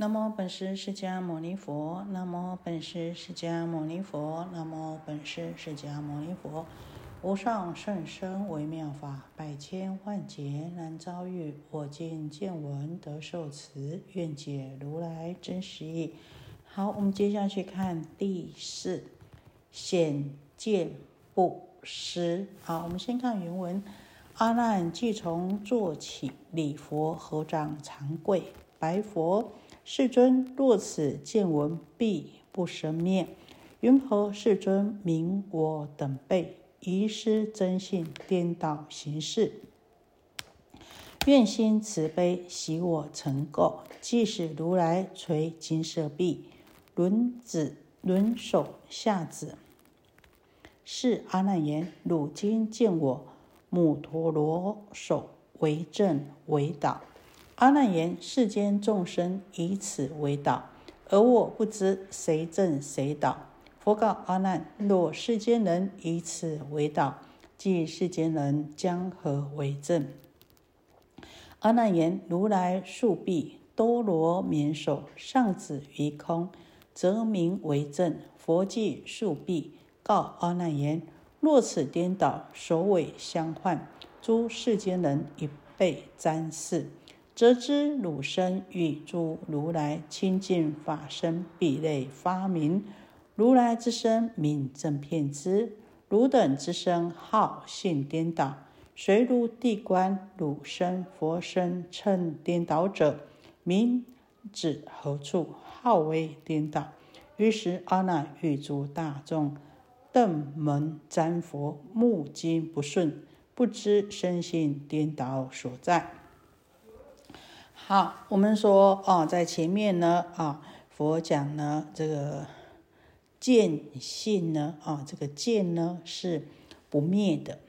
南无本师释迦牟尼佛，南无本师释迦牟尼佛，南无本师释迦牟尼佛。无上甚深微妙法，百千万劫难遭遇。我今见闻得受持，愿解如来真实义。好，我们接下去看第四显见不施。好，我们先看原文：阿难即从坐起，礼佛合掌长跪，白佛。世尊，若此见闻必不生灭，云何世尊名我等辈遗失真性，颠倒行事？愿心慈悲，喜我成垢。即使如来垂金舍臂，轮子轮手下子，是阿难言：汝今见我母陀罗手为正为导。阿难言：世间众生以此为导，而我不知谁正谁倒。佛告阿难：若世间人以此为导，即世间人将何为正？阿难言：如来竖臂多罗绵手，上指于空，则名为正。佛即竖臂告阿难言：若此颠倒，首尾相换，诸世间人一被瞻视。则知汝身与诸如来清净法身壁内发明，如来之身名正遍知，汝等之身号性颠倒。随如地观汝身佛身称颠倒者，名指何处号为颠倒？于是阿难与诸大众瞪门瞻佛，目睛不顺，不知身心颠倒所在。好，我们说啊，在前面呢啊，佛讲呢这个见性呢啊，这个见呢是不灭的。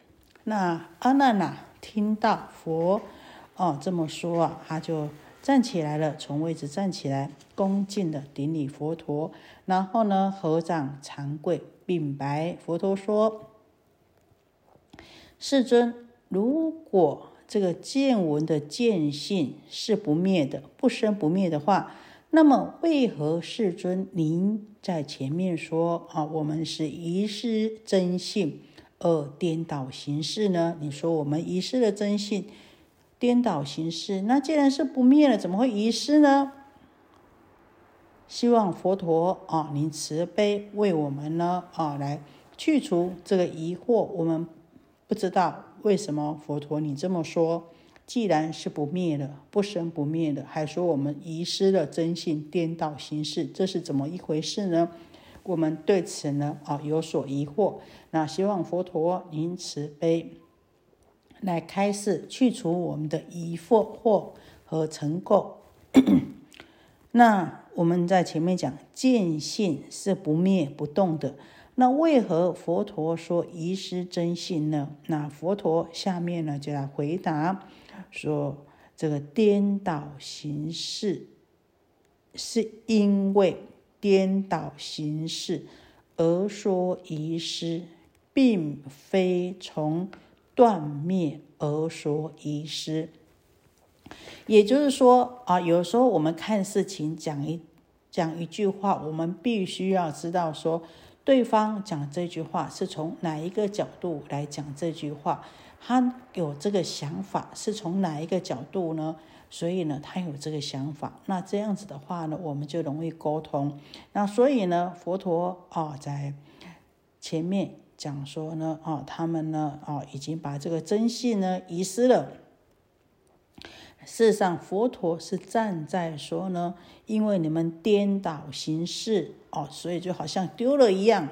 那阿难呐，听到佛哦这么说啊，他就站起来了，从位置站起来，恭敬的顶礼佛陀，然后呢合掌长跪，禀白佛陀说：“世尊，如果。”这个见闻的见性是不灭的，不生不灭的话，那么为何世尊您在前面说啊，我们是遗失真性而颠倒行事呢？你说我们遗失了真性，颠倒行事，那既然是不灭了，怎么会遗失呢？希望佛陀啊，您慈悲为我们呢啊，来去除这个疑惑。我们不知道。为什么佛陀你这么说？既然是不灭的、不生不灭的，还说我们遗失了真性、颠倒形式，这是怎么一回事呢？我们对此呢啊有所疑惑。那希望佛陀您慈悲来开示，去除我们的疑惑和成垢。那我们在前面讲见性是不灭不动的。那为何佛陀说遗失真性呢？那佛陀下面呢就来回答说：这个颠倒形式，是因为颠倒形式而说遗失，并非从断灭而说遗失。也就是说啊，有时候我们看事情讲一讲一句话，我们必须要知道说。对方讲这句话是从哪一个角度来讲这句话？他有这个想法是从哪一个角度呢？所以呢，他有这个想法。那这样子的话呢，我们就容易沟通。那所以呢，佛陀啊，在前面讲说呢，啊，他们呢，啊，已经把这个真性呢遗失了。事实上，佛陀是站在说呢，因为你们颠倒行事哦，所以就好像丢了一样，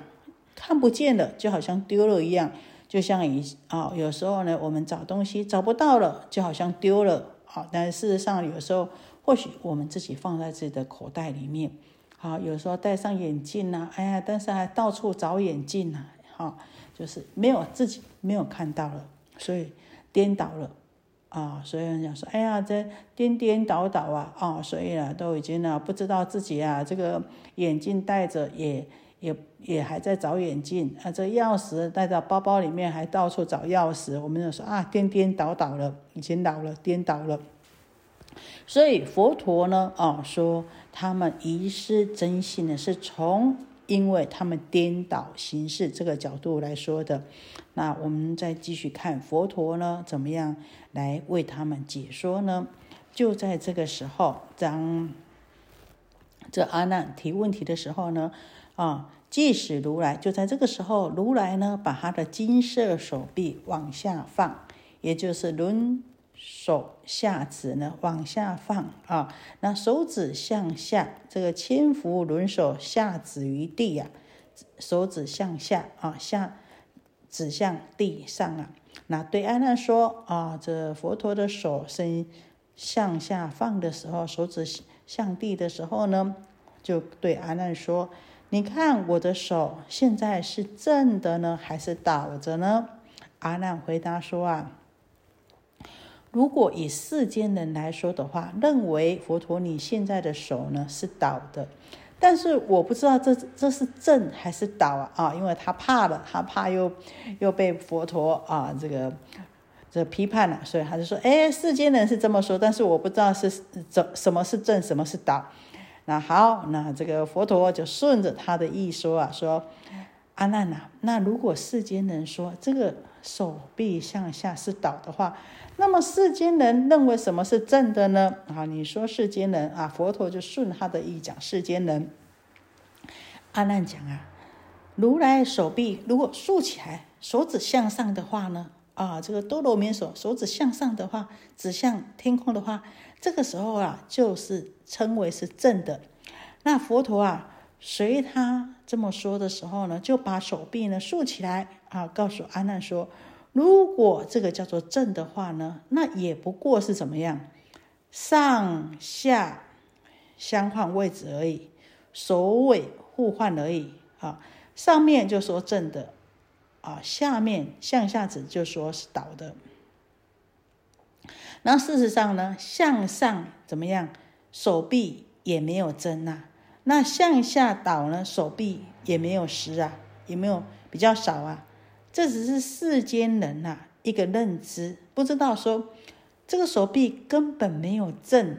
看不见了，就好像丢了一样，就像以啊，有时候呢，我们找东西找不到了，就好像丢了啊。但是事实上，有时候或许我们自己放在自己的口袋里面，好，有时候戴上眼镜呐，哎呀，但是还到处找眼镜呐，哈，就是没有自己没有看到了，所以颠倒了。啊，所以人讲说，哎呀，这颠颠倒倒啊，啊，所以啊，都已经呢，不知道自己啊，这个眼镜戴着也也也还在找眼镜啊，这钥匙带到包包里面，还到处找钥匙。我们就说啊，颠颠倒倒了，已经老了，颠倒了。所以佛陀呢，啊，说他们遗失真心呢，是从因为他们颠倒形式这个角度来说的。那我们再继续看佛陀呢，怎么样来为他们解说呢？就在这个时候，当这阿难提问题的时候呢，啊，即使如来就在这个时候，如来呢，把他的金色手臂往下放，也就是轮。手下指呢往下放啊，那手指向下，这个千伏轮手下指于地呀，手指向下啊，下指向地上啊。那对阿难说啊，这佛陀的手伸向下放的时候，手指向地的时候呢，就对阿难说：“你看我的手现在是正的呢，还是倒着呢？”阿难回答说：“啊。”如果以世间人来说的话，认为佛陀你现在的手呢是倒的，但是我不知道这这是正还是倒啊啊！因为他怕了，他怕又又被佛陀啊这个这批判了，所以他就说：哎，世间人是这么说，但是我不知道是怎什么是正，什么是倒。那好，那这个佛陀就顺着他的意说啊，说阿难呐，那如果世间人说这个手臂向下是倒的话，那么世间人认为什么是正的呢？啊，你说世间人啊，佛陀就顺他的意讲世间人。阿难讲啊，如来手臂如果竖起来，手指向上的话呢，啊，这个多罗绵手手指向上的话，指向天空的话，这个时候啊，就是称为是正的。那佛陀啊，随他这么说的时候呢，就把手臂呢竖起来啊，告诉阿难说。如果这个叫做正的话呢，那也不过是怎么样，上下相换位置而已，首尾互换而已啊。上面就说正的啊，下面向下指就说是倒的。那事实上呢，向上怎么样，手臂也没有增呐。那向下倒呢，手臂也没有实啊，也没有比较少啊。这只是世间人呐一个认知，不知道说这个手臂根本没有正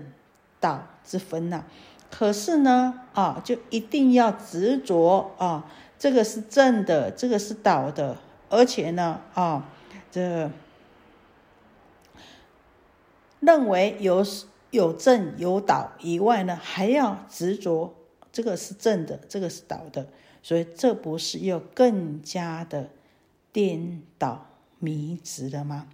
倒之分呐。可是呢，啊，就一定要执着啊，这个是正的，这个是倒的，而且呢，啊，这认为有有正有倒以外呢，还要执着这个是正的，这个是倒的，所以这不是又更加的。颠倒迷执的吗？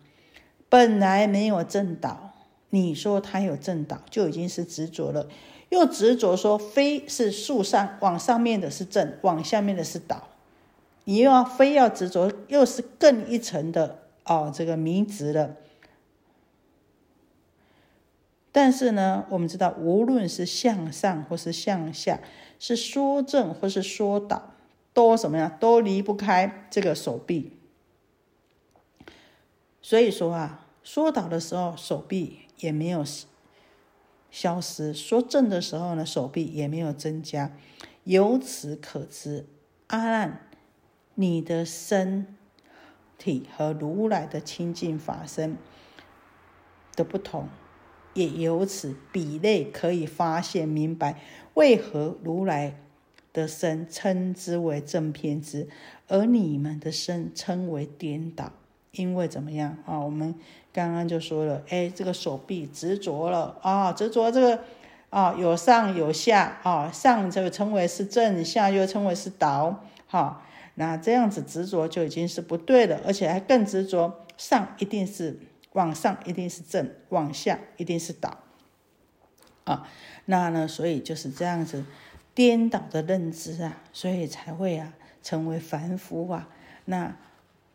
本来没有正倒，你说他有正倒，就已经是执着了。又执着说非是树上往上面的是正，往下面的是倒。你又要非要执着，又是更一层的哦，这个迷执了。但是呢，我们知道，无论是向上或是向下，是说正或是说倒。都什么呀？都离不开这个手臂。所以说啊，说倒的时候手臂也没有消失；说正的时候呢，手臂也没有增加。由此可知，阿难，你的身体和如来的清净法身的不同，也由此比类可以发现明白，为何如来。的身称之为正偏执，而你们的身称为颠倒，因为怎么样啊？我们刚刚就说了，哎，这个手臂执着了啊，执着这个啊，有上有下啊，上就称为是正，下又称为是倒，哈，那这样子执着就已经是不对了，而且还更执着，上一定是往上一定是正，往下一定是倒，啊，那呢，所以就是这样子。颠倒的认知啊，所以才会啊成为凡夫啊。那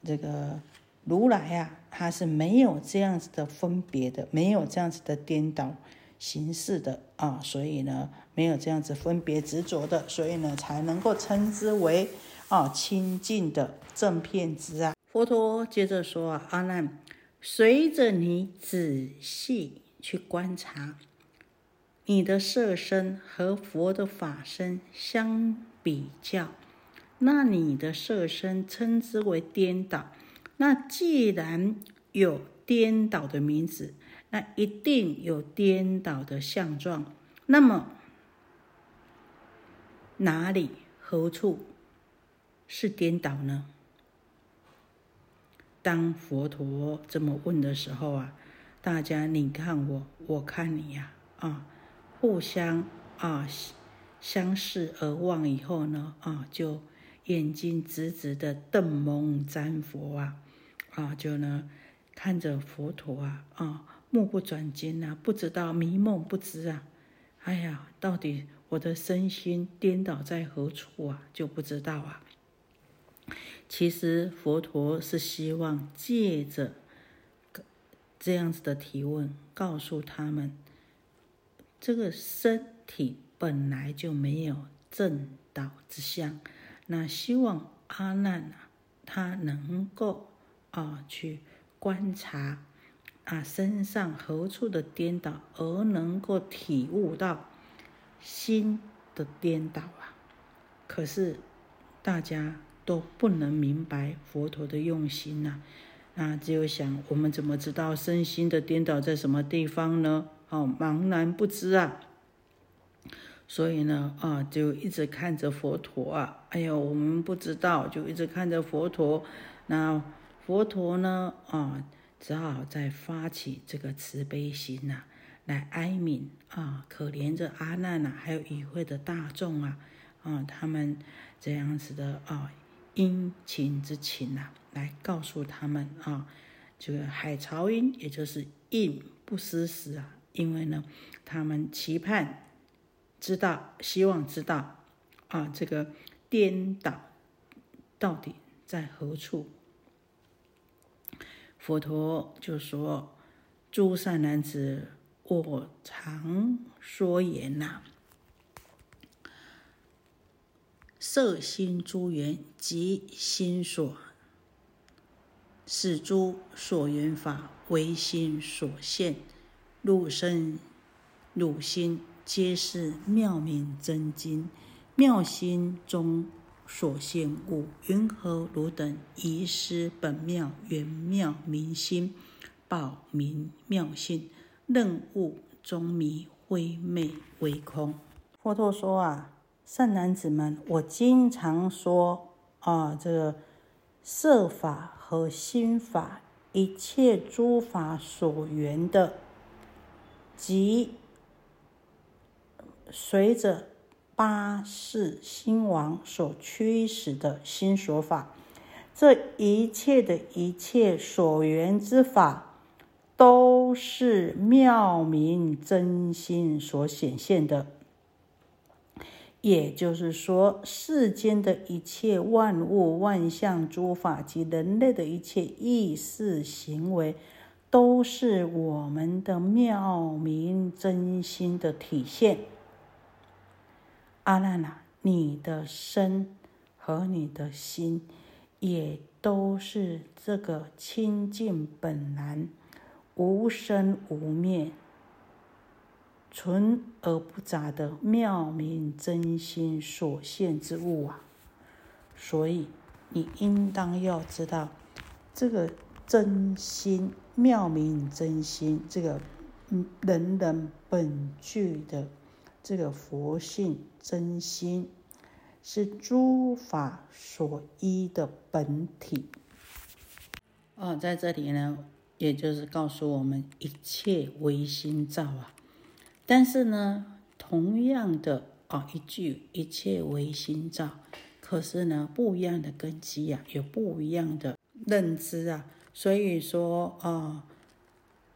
这个如来啊，他是没有这样子的分别的，没有这样子的颠倒形式的啊，所以呢，没有这样子分别执着的，所以呢，才能够称之为啊清净的正片之啊。佛陀接着说啊，阿难，随着你仔细去观察。你的色身和佛的法身相比较，那你的色身称之为颠倒。那既然有颠倒的名字，那一定有颠倒的相状。那么哪里何处是颠倒呢？当佛陀这么问的时候啊，大家你看我，我看你呀，啊，互相啊相视而望以后呢，啊，就眼睛直直的瞪蒙瞻佛啊，啊，就呢看着佛陀啊，啊，目不转睛啊，不知道迷梦不知啊，哎呀，到底我的身心颠倒在何处啊，就不知道啊。其实佛陀是希望借着这样子的提问，告诉他们，这个身体本来就没有正道之相。那希望阿难啊，他能够啊去观察啊身上何处的颠倒，而能够体悟到心的颠倒啊。可是大家。都不能明白佛陀的用心呐，啊，只有想我们怎么知道身心的颠倒在什么地方呢？哦，茫然不知啊。所以呢，啊，就一直看着佛陀啊，哎呦，我们不知道，就一直看着佛陀。那佛陀呢，啊，只好再发起这个慈悲心呐，来哀悯啊，可怜着阿难呐，还有与会的大众啊，啊，他们这样子的啊。殷勤之情呐，来告诉他们啊，这个海潮音，也就是应不思时啊，因为呢，他们期盼知道，希望知道啊，这个颠倒到底在何处？佛陀就说：“诸善男子，我常说言呐。”色心诸缘即心所，是诸所缘法唯心所现，入身入心皆是妙明真经，妙心中所现物，云何如等遗失本妙圆妙明心，报明妙性，任物中迷灰昧为空。佛陀说啊。善男子们，我经常说啊，这个色法和心法，一切诸法所缘的，即随着八世心王所驱使的心所法，这一切的一切所缘之法，都是妙明真心所显现的。也就是说，世间的一切万物、万象、诸法及人类的一切意识行为，都是我们的妙明真心的体现。阿难呐，你的身和你的心，也都是这个清净本来、无生无灭。纯而不杂的妙明真心所现之物啊，所以你应当要知道，这个真心妙明真心，这个人人本具的这个佛性真心，是诸法所依的本体。哦，在这里呢，也就是告诉我们，一切唯心造啊。但是呢，同样的啊，一句一切唯心造，可是呢，不一样的根基呀，有不一样的认知啊。所以说啊，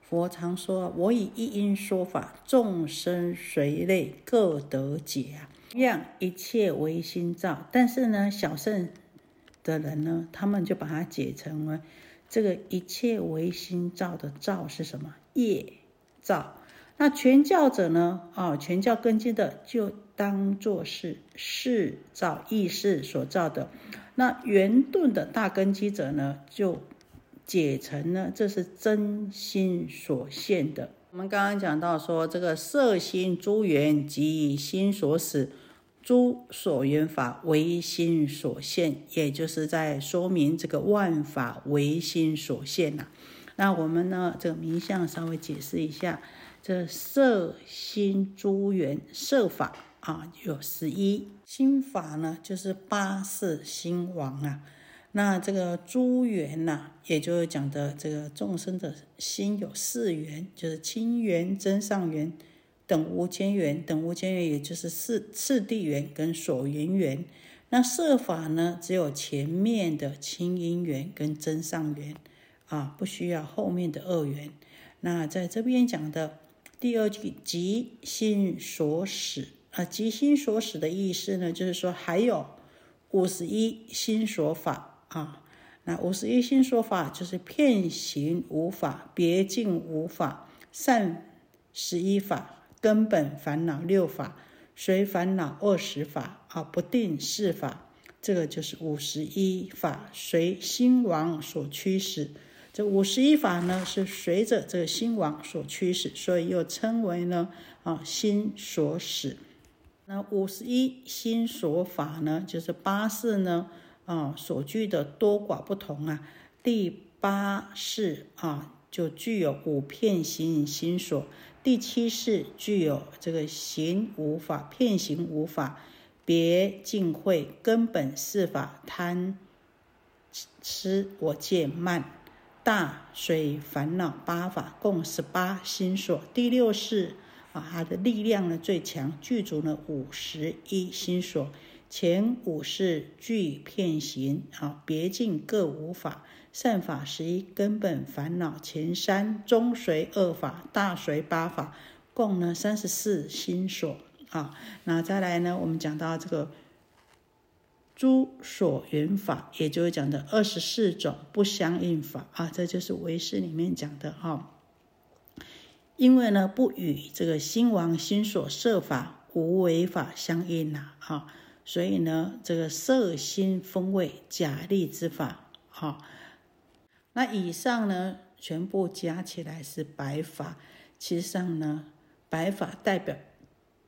佛常说：“我以一因说法，众生随类各得解啊。”一样一切唯心造，但是呢，小圣的人呢，他们就把它解成为这个一切唯心造的造是什么？业造。那全教者呢？啊，全教根基的就当做是事造意识所造的。那圆顿的大根基者呢，就解成呢，这是真心所现的。我们刚刚讲到说，这个色心诸缘即心所使，诸所缘法唯心所现，也就是在说明这个万法唯心所现呐。那我们呢，这个名相稍微解释一下，这色心诸缘色法啊，有十一心法呢，就是八世心王啊。那这个诸缘呐，也就是讲的这个众生的心有四缘，就是清缘、真上缘、等无间缘、等无间缘，也就是四次第缘跟所缘缘。那设法呢，只有前面的清因缘跟真上缘啊，不需要后面的二缘。那在这边讲的第二句，即心所使啊，即心所使的意思呢，就是说还有五十一心所法。啊，那五十一心说法就是片行无法，别境无法，善十一法，根本烦恼六法，随烦恼二十法，啊，不定四法，这个就是五十一法，随心王所驱使。这五十一法呢，是随着这个心王所驱使，所以又称为呢，啊，心所使。那五十一心所法呢，就是八事呢。啊，所具的多寡不同啊。第八世啊，就具有五片行心所；第七世具有这个行无法、片行无法、别尽会、根本四法、贪、吃、我见、慢、大水烦恼八法，共十八心所。第六世啊，它的力量呢最强，具足了五十一心所。前五世具片行啊，别境各无法，善法十一，根本烦恼前三，中随二法，大随八法，共呢三十四心所啊。那再来呢，我们讲到这个诸所缘法，也就是讲的二十四种不相应法啊，这就是唯识里面讲的哈。因为呢，不与这个心王心所设法无为法相应呐，哈。所以呢，这个色心风味假立之法，哈，那以上呢全部加起来是白法。其实上呢，白法代表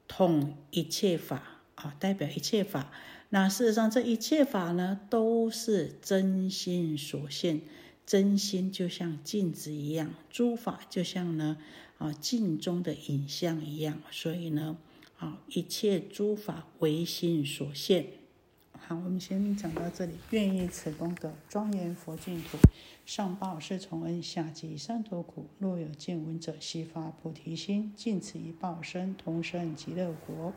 统一切法，啊，代表一切法。那事实上这一切法呢，都是真心所现，真心就像镜子一样，诸法就像呢啊镜中的影像一样。所以呢。好，一切诸法唯心所现。好，我们先讲到这里。愿以此功德庄严佛净土，上报四重恩，下济三途苦。若有见闻者，悉发菩提心，尽此一报身，同生极乐国。